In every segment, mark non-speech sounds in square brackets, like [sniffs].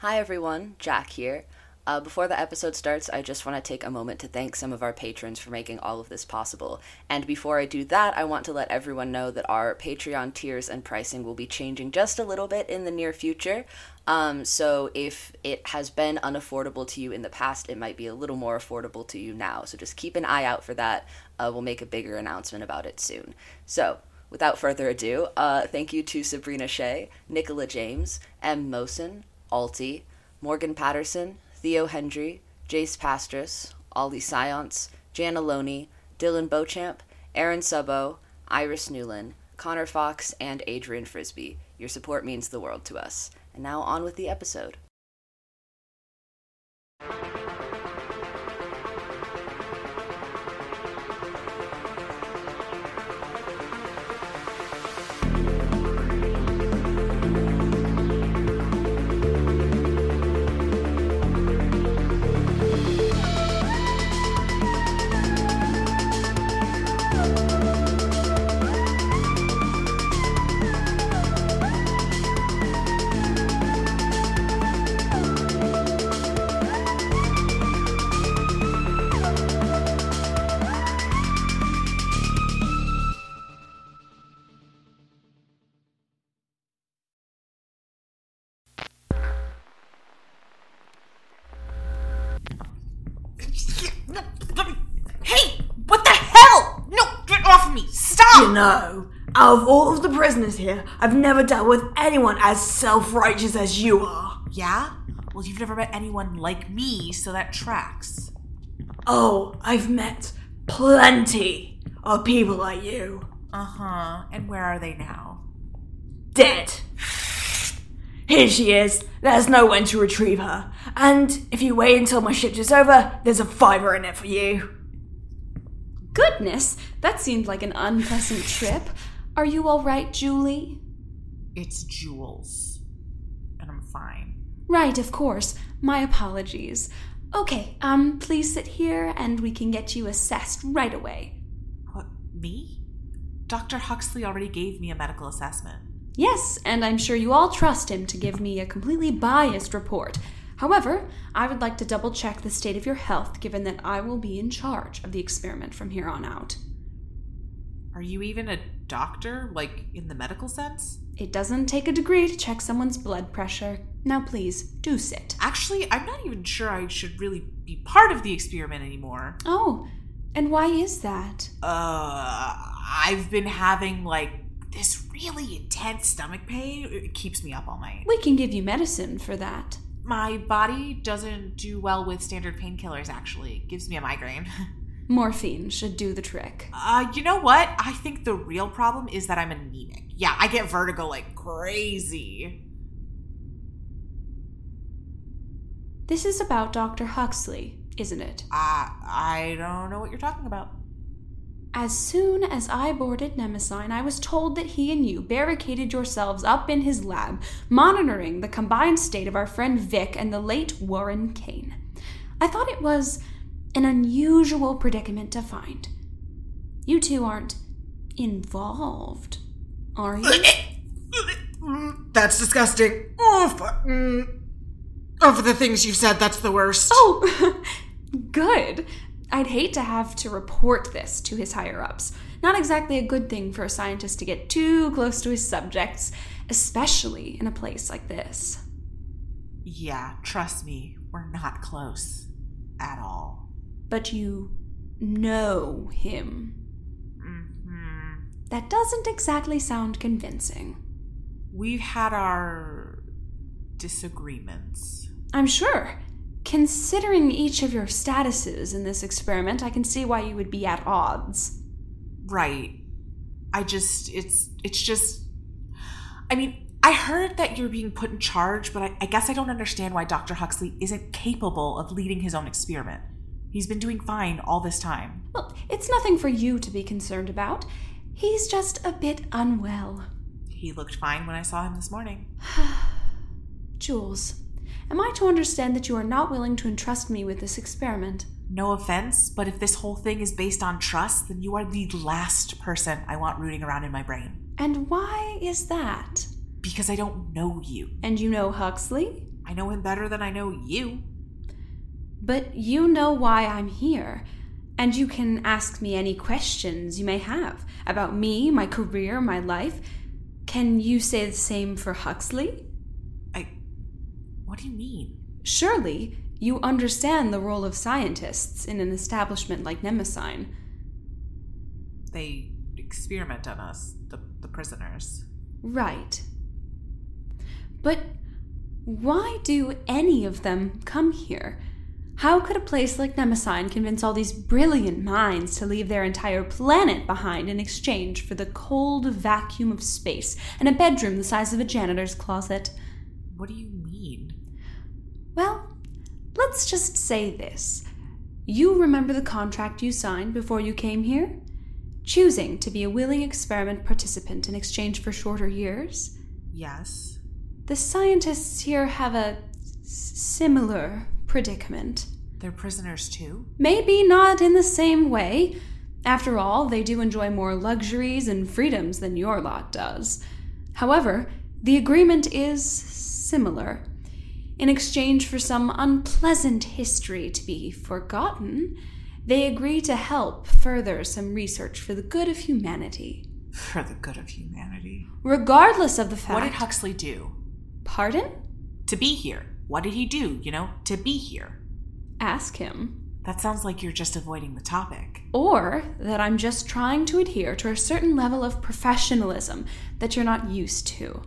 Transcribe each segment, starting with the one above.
Hi everyone, Jack here. Uh, before the episode starts, I just want to take a moment to thank some of our patrons for making all of this possible. And before I do that, I want to let everyone know that our Patreon tiers and pricing will be changing just a little bit in the near future. Um, so if it has been unaffordable to you in the past, it might be a little more affordable to you now. So just keep an eye out for that. Uh, we'll make a bigger announcement about it soon. So without further ado, uh, thank you to Sabrina Shea, Nicola James, M. Mosen, Alti, Morgan Patterson, Theo Hendry, Jace Pastris, Ollie Science, Jana Loney, Dylan Beauchamp, Aaron Subbo, Iris Newland, Connor Fox, and Adrian Frisbee. Your support means the world to us. And now on with the episode. Stop! You know, out of all of the prisoners here, I've never dealt with anyone as self righteous as you are. Yeah? Well, you've never met anyone like me, so that tracks. Oh, I've met plenty of people like you. Uh huh. And where are they now? Dead. Here she is. There's no one to retrieve her. And if you wait until my shift is over, there's a fiver in it for you. Goodness, that seemed like an unpleasant trip. Are you all right, Julie? It's Jules. And I'm fine. Right, of course. My apologies. Okay, um, please sit here and we can get you assessed right away. What, me? Dr. Huxley already gave me a medical assessment. Yes, and I'm sure you all trust him to give me a completely biased report. However, I would like to double check the state of your health given that I will be in charge of the experiment from here on out. Are you even a doctor, like in the medical sense? It doesn't take a degree to check someone's blood pressure. Now, please, do sit. Actually, I'm not even sure I should really be part of the experiment anymore. Oh, and why is that? Uh, I've been having like this really intense stomach pain. It keeps me up all night. We can give you medicine for that. My body doesn't do well with standard painkillers, actually. It gives me a migraine. [laughs] Morphine should do the trick. Uh, you know what? I think the real problem is that I'm anemic. Yeah, I get vertigo like crazy. This is about Dr. Huxley, isn't it? Uh, I don't know what you're talking about. As soon as I boarded Nemesine, I was told that he and you barricaded yourselves up in his lab, monitoring the combined state of our friend Vic and the late Warren Kane. I thought it was an unusual predicament to find. You two aren't involved, are you? [laughs] That's disgusting. Oh, fuck. Mm. Of the things you've said, that's the worst. Oh, [laughs] good. I'd hate to have to report this to his higher ups. Not exactly a good thing for a scientist to get too close to his subjects, especially in a place like this. Yeah, trust me, we're not close at all. But you know him. hmm That doesn't exactly sound convincing. We've had our disagreements. I'm sure. Considering each of your statuses in this experiment, I can see why you would be at odds. Right. I just, it's, it's just. I mean, I heard that you're being put in charge, but I, I guess I don't understand why Dr. Huxley isn't capable of leading his own experiment. He's been doing fine all this time. Well, it's nothing for you to be concerned about. He's just a bit unwell. He looked fine when I saw him this morning. [sighs] Jules, am I to understand that you are not willing to entrust me with this experiment? No offense, but if this whole thing is based on trust, then you are the last person I want rooting around in my brain. And why is that? Because I don't know you. And you know Huxley? I know him better than I know you. But you know why I'm here, and you can ask me any questions you may have about me, my career, my life. Can you say the same for Huxley? I. What do you mean? Surely you understand the role of scientists in an establishment like Nemesign. They experiment on us, the, the prisoners. Right. But why do any of them come here? How could a place like Nemesign convince all these brilliant minds to leave their entire planet behind in exchange for the cold vacuum of space and a bedroom the size of a janitor's closet? What do you mean? Well, let's just say this. You remember the contract you signed before you came here? Choosing to be a willing experiment participant in exchange for shorter years? Yes. The scientists here have a s- similar predicament. They're prisoners too? Maybe not in the same way. After all, they do enjoy more luxuries and freedoms than your lot does. However, the agreement is similar. In exchange for some unpleasant history to be forgotten, they agree to help further some research for the good of humanity. For the good of humanity. Regardless of the fact. What did Huxley do? Pardon? To be here. What did he do, you know, to be here? Ask him. That sounds like you're just avoiding the topic. Or that I'm just trying to adhere to a certain level of professionalism that you're not used to.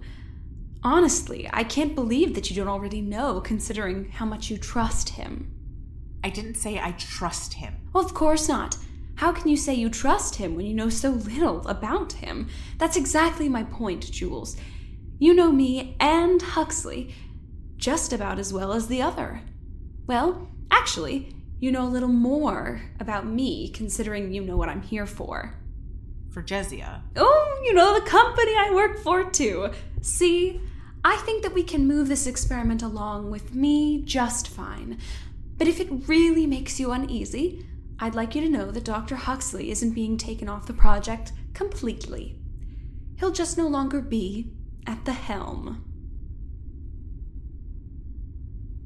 Honestly, I can't believe that you don't already know, considering how much you trust him. I didn't say I trust him. Well, of course not. How can you say you trust him when you know so little about him? That's exactly my point, Jules. You know me and Huxley just about as well as the other. Well, actually, you know a little more about me, considering you know what I'm here for. For Jezia. Oh, you know the company I work for, too. See, I think that we can move this experiment along with me just fine. But if it really makes you uneasy, I'd like you to know that Dr. Huxley isn't being taken off the project completely. He'll just no longer be at the helm.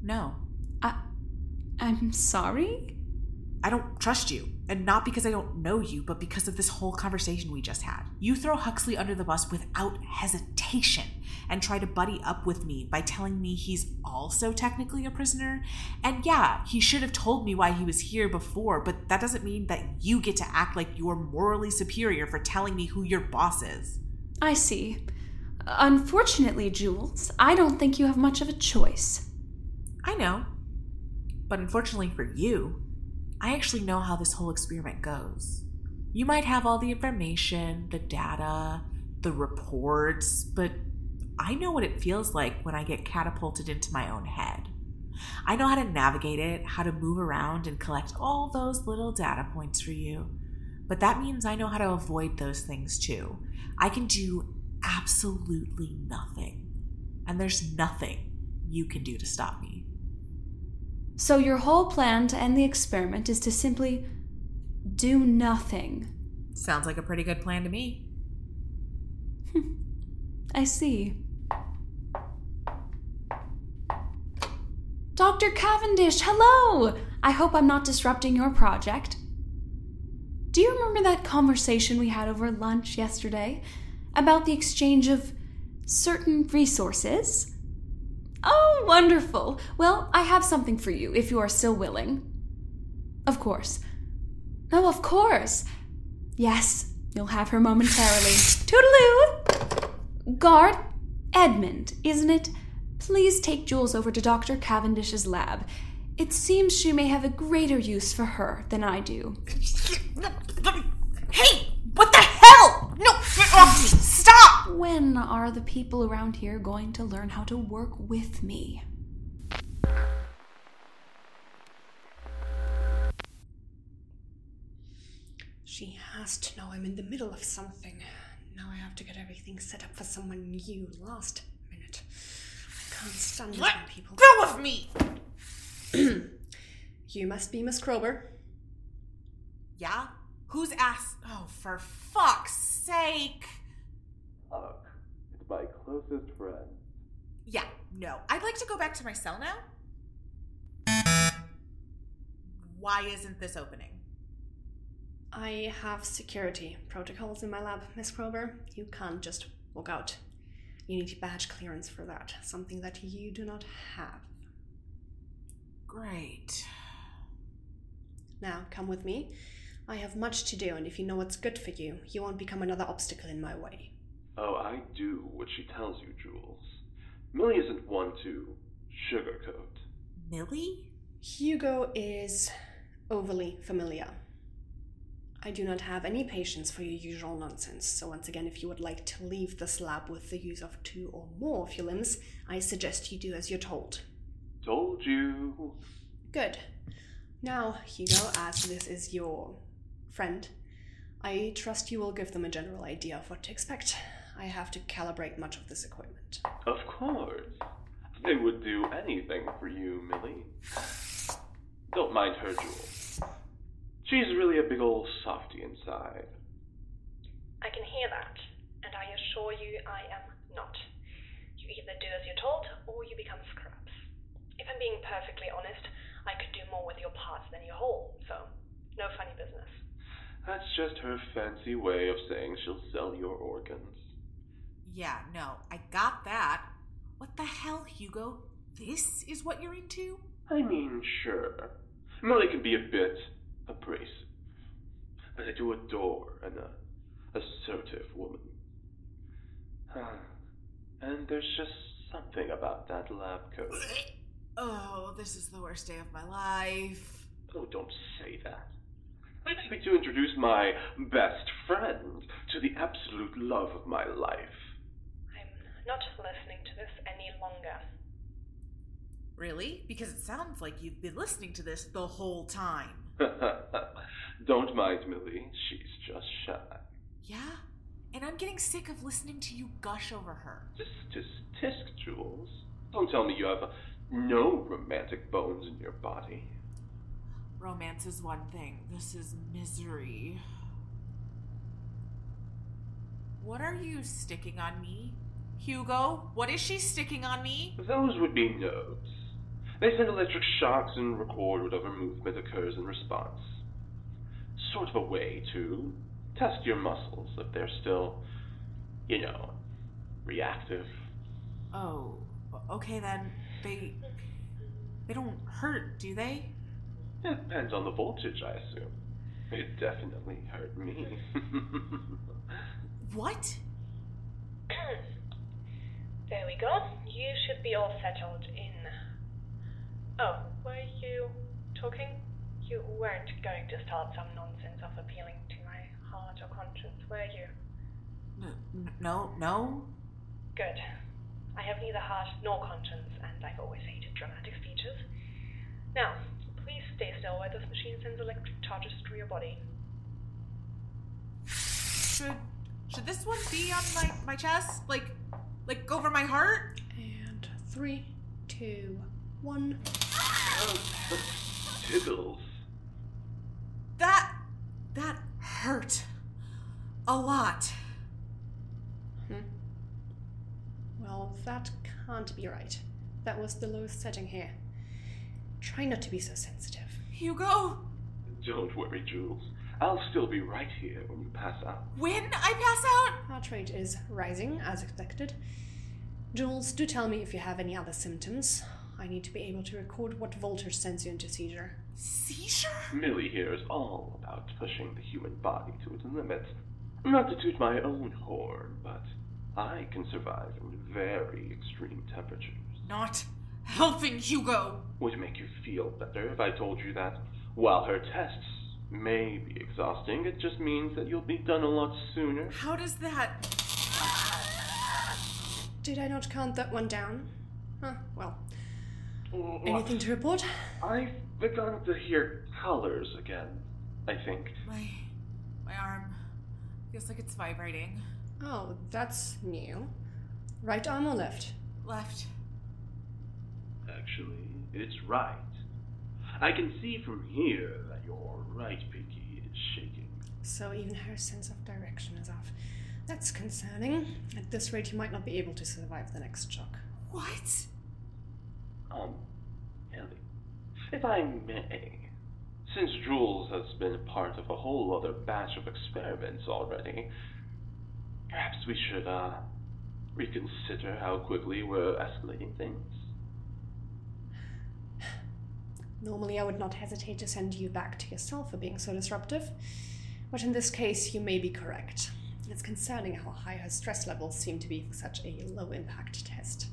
No. I, I'm sorry? I don't trust you. And not because I don't know you, but because of this whole conversation we just had. You throw Huxley under the bus without hesitation and try to buddy up with me by telling me he's also technically a prisoner. And yeah, he should have told me why he was here before, but that doesn't mean that you get to act like you're morally superior for telling me who your boss is. I see. Unfortunately, Jules, I don't think you have much of a choice. I know. But unfortunately for you, I actually know how this whole experiment goes. You might have all the information, the data, the reports, but I know what it feels like when I get catapulted into my own head. I know how to navigate it, how to move around and collect all those little data points for you. But that means I know how to avoid those things too. I can do absolutely nothing. And there's nothing you can do to stop me. So, your whole plan to end the experiment is to simply do nothing. Sounds like a pretty good plan to me. [laughs] I see. Dr. Cavendish, hello! I hope I'm not disrupting your project. Do you remember that conversation we had over lunch yesterday about the exchange of certain resources? Oh, wonderful! Well, I have something for you if you are still willing. Of course. No, of course. Yes, you'll have her momentarily. Toodaloo! Guard, Edmund, isn't it? Please take Jules over to Dr. Cavendish's lab. It seems she may have a greater use for her than I do. Hey! What the hell? No! Uh, stop! When are the people around here going to learn how to work with me? She has to know I'm in the middle of something. Now I have to get everything set up for someone new last minute. I can't stand it Let when people. go of me! [clears throat] You must be Miss Krober. Yeah? Who's ass? Oh, for fuck's sake! Huck, it's my closest friend. Yeah, no. I'd like to go back to my cell now. Why isn't this opening? I have security protocols in my lab, Miss Krober. You can't just walk out. You need badge clearance for that, something that you do not have. Great. Now, come with me. I have much to do, and if you know what's good for you, you won't become another obstacle in my way. Oh, I do what she tells you, Jules. Millie isn't one to sugarcoat. Millie? Hugo is overly familiar. I do not have any patience for your usual nonsense, so once again, if you would like to leave this lab with the use of two or more of your limbs, I suggest you do as you're told. Told you. Good. Now, Hugo, as this is your friend, I trust you will give them a general idea of what to expect. I have to calibrate much of this equipment. Of course. They would do anything for you, Millie. Don't mind her, Jules. She's really a big old softy inside. I can hear that, and I assure you I am not. You either do as you're told, or you become scraps. If I'm being perfectly honest, I could do more with your parts than your whole, so no funny business. That's just her fancy way of saying she'll sell your organs. Yeah, no, I got that. What the hell, Hugo? This is what you're into? I mean, sure. Millie can be a bit abrasive, but I do adore an uh, assertive woman. [sighs] and there's just something about that lab coat. [sniffs] Oh, this is the worst day of my life. Oh, don't say that. I'd like to introduce my best friend to the absolute love of my life. I'm not listening to this any longer. Really? Because it sounds like you've been listening to this the whole time. [laughs] Don't mind Millie, she's just shy. Yeah? And I'm getting sick of listening to you gush over her. Tisk, tisk, tisk, Jules. Don't tell me you have no romantic bones in your body. Romance is one thing, this is misery. What are you sticking on me? Hugo, what is she sticking on me? Those would be nerves. They send electric shocks and record whatever movement occurs in response. Sort of a way to test your muscles if they're still, you know, reactive. Oh, okay then. They. They don't hurt, do they? It depends on the voltage, I assume. It definitely hurt me. [laughs] What? [laughs] there we go. You should be all settled in. Oh, were you talking? You weren't going to start some nonsense of appealing to my heart or conscience, were you? N- no, no. Good. I have neither heart nor conscience, and I've always hated dramatic speeches. Now, please stay still while this machine sends electric charges through your body. Should should this one be on my my chest? Like like go over my heart? And three, two, one. Tickles. That that hurt a lot. Hmm. Well, that can't be right. That was the lowest setting here. Try not to be so sensitive. Hugo, Don't worry, Jules. I'll still be right here when you pass out. when I pass out, Heart rate is rising, as expected. Jules, do tell me if you have any other symptoms. I need to be able to record what voltage sends you into seizure. seizure? Millie here is all about pushing the human body to its limits. Not to toot my own horn, but I can survive in very extreme temperatures. Not helping Hugo. Would it make you feel better if I told you that while her tests may be exhausting, it just means that you'll be done a lot sooner? How does that? Did I not count that one down? Huh, well. What? Anything to report? I've begun to hear colors again, I think. My my arm feels like it's vibrating. Oh, that's new. Right arm or left? Left. Actually, it's right. I can see from here that your right pinky is shaking. So even her sense of direction is off. That's concerning. At this rate, you might not be able to survive the next shock. What? Um, Millie, if I may, since Jules has been part of a whole other batch of experiments already, perhaps we should, uh, reconsider how quickly we're escalating things. Normally, I would not hesitate to send you back to yourself for being so disruptive, but in this case, you may be correct. It's concerning how high her stress levels seem to be for such a low impact test.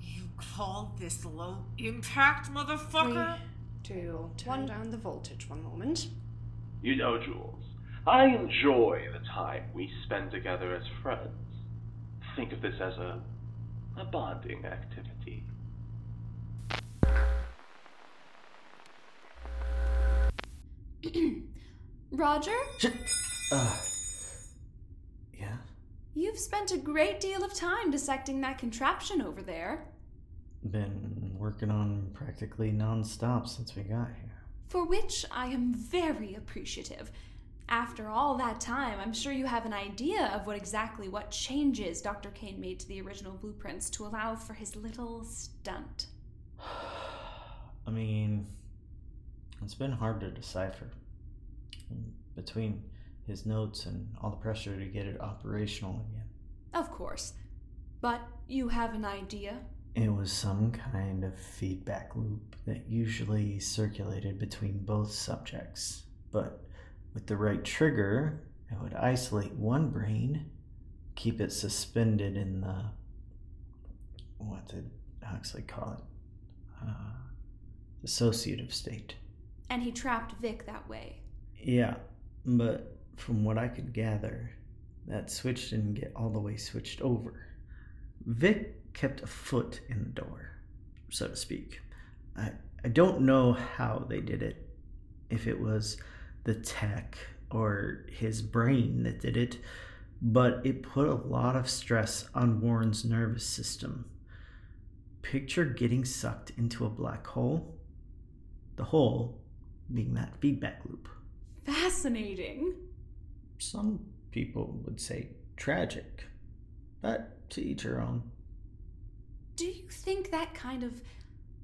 You call this low impact, motherfucker? To turn down the voltage one moment. You know, Jules, I enjoy the time we spend together as friends. Think of this as a, a bonding activity. [clears throat] Roger, Uh. Yeah? you've spent a great deal of time dissecting that contraption over there. Been working on practically non-stop since we got here. For which I am very appreciative. After all that time, I'm sure you have an idea of what exactly what changes Dr. Kane made to the original blueprints to allow for his little stunt. [sighs] I mean, it's been hard to decipher. Between his notes and all the pressure to get it operational again. Of course. But you have an idea? It was some kind of feedback loop that usually circulated between both subjects. But with the right trigger, it would isolate one brain, keep it suspended in the. What did Huxley call it? Uh, dissociative state. And he trapped Vic that way. Yeah, but from what I could gather, that switch didn't get all the way switched over. Vic kept a foot in the door, so to speak. I, I don't know how they did it, if it was the tech or his brain that did it, but it put a lot of stress on Warren's nervous system. Picture getting sucked into a black hole, the hole being that feedback loop. Fascinating. Some people would say tragic, but to each her own. Do you think that kind of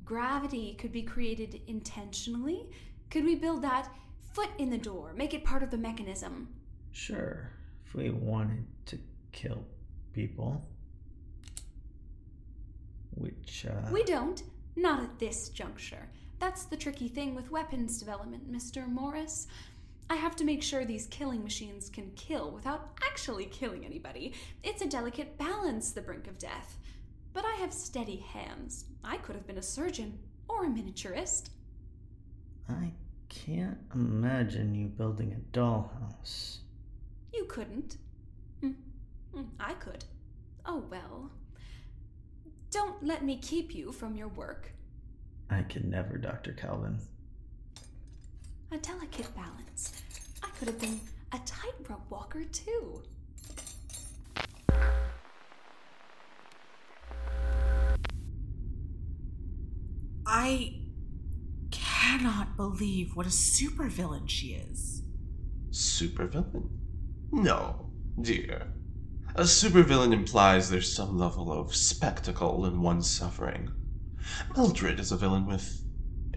gravity could be created intentionally? Could we build that foot in the door, make it part of the mechanism? Sure, if we wanted to kill people. Which, uh. We don't. Not at this juncture. That's the tricky thing with weapons development, Mr. Morris. I have to make sure these killing machines can kill without actually killing anybody. It's a delicate balance, the brink of death. But I have steady hands. I could have been a surgeon or a miniaturist. I can't imagine you building a dollhouse. You couldn't. Hmm. Hmm, I could. Oh well. Don't let me keep you from your work. I could never, Dr. Calvin. A delicate balance. I could have been a tightrope walker too. I cannot believe what a supervillain she is. Supervillain? No, dear. A supervillain implies there's some level of spectacle in one's suffering. Mildred is a villain with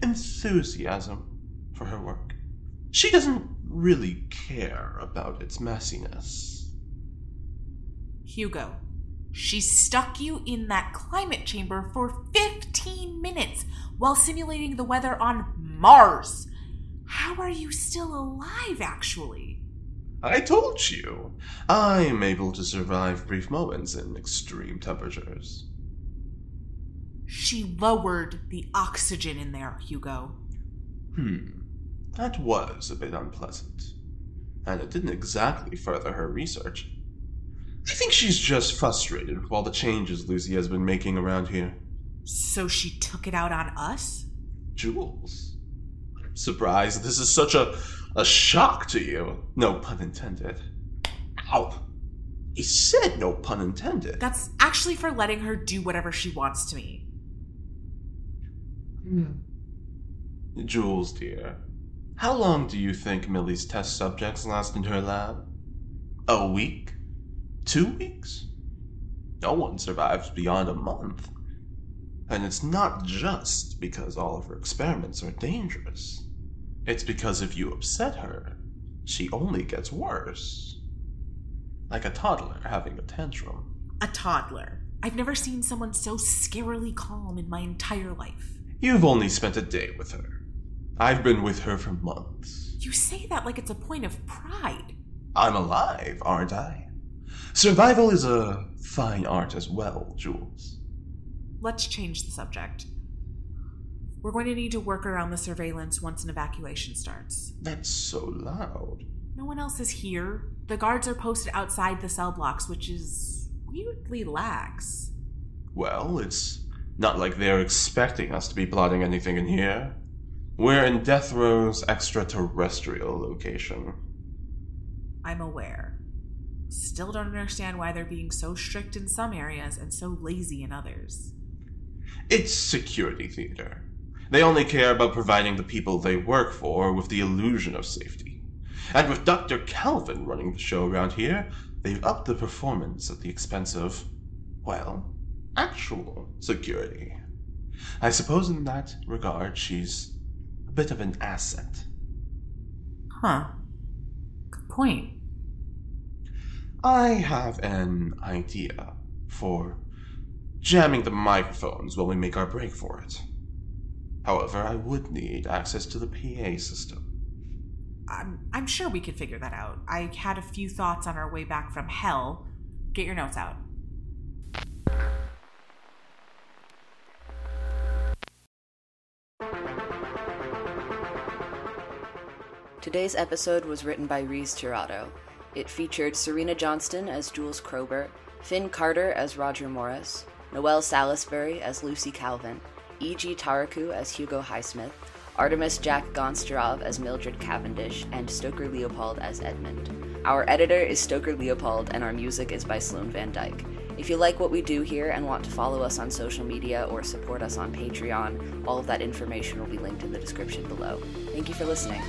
enthusiasm for her work. She doesn't really care about its messiness. Hugo, she stuck you in that climate chamber for 15 minutes while simulating the weather on Mars. How are you still alive, actually? I told you, I'm able to survive brief moments in extreme temperatures. She lowered the oxygen in there, Hugo. Hmm, that was a bit unpleasant. And it didn't exactly further her research. I think she's just frustrated with all the changes Lucy has been making around here. So she took it out on us? Jules. I'm surprised this is such a, a shock to you. No pun intended. Ow! He said no pun intended. That's actually for letting her do whatever she wants to me. Mm. Jules, dear, how long do you think Millie's test subjects last in her lab? A week? Two weeks? No one survives beyond a month. And it's not just because all of her experiments are dangerous. It's because if you upset her, she only gets worse. Like a toddler having a tantrum. A toddler. I've never seen someone so scarily calm in my entire life. You've only spent a day with her. I've been with her for months. You say that like it's a point of pride. I'm alive, aren't I? Survival is a fine art as well, Jules. Let's change the subject. We're going to need to work around the surveillance once an evacuation starts. That's so loud. No one else is here. The guards are posted outside the cell blocks, which is weirdly lax. Well, it's not like they're expecting us to be plotting anything in here. We're in Death Row's extraterrestrial location. I'm aware. Still don't understand why they're being so strict in some areas and so lazy in others. It's security theater. They only care about providing the people they work for with the illusion of safety. And with Dr. Calvin running the show around here, they've upped the performance at the expense of, well, actual security. I suppose in that regard she's a bit of an asset. Huh. Good point. I have an idea for jamming the microphones while we make our break for it. However, I would need access to the PA system. I'm, I'm sure we could figure that out. I had a few thoughts on our way back from hell. Get your notes out. Today's episode was written by Reese Tirado. It featured Serena Johnston as Jules Krober, Finn Carter as Roger Morris, Noelle Salisbury as Lucy Calvin, E.G. Taraku as Hugo Highsmith, Artemis Jack Gonsterov as Mildred Cavendish, and Stoker Leopold as Edmund. Our editor is Stoker Leopold, and our music is by Sloan Van Dyke. If you like what we do here and want to follow us on social media or support us on Patreon, all of that information will be linked in the description below. Thank you for listening.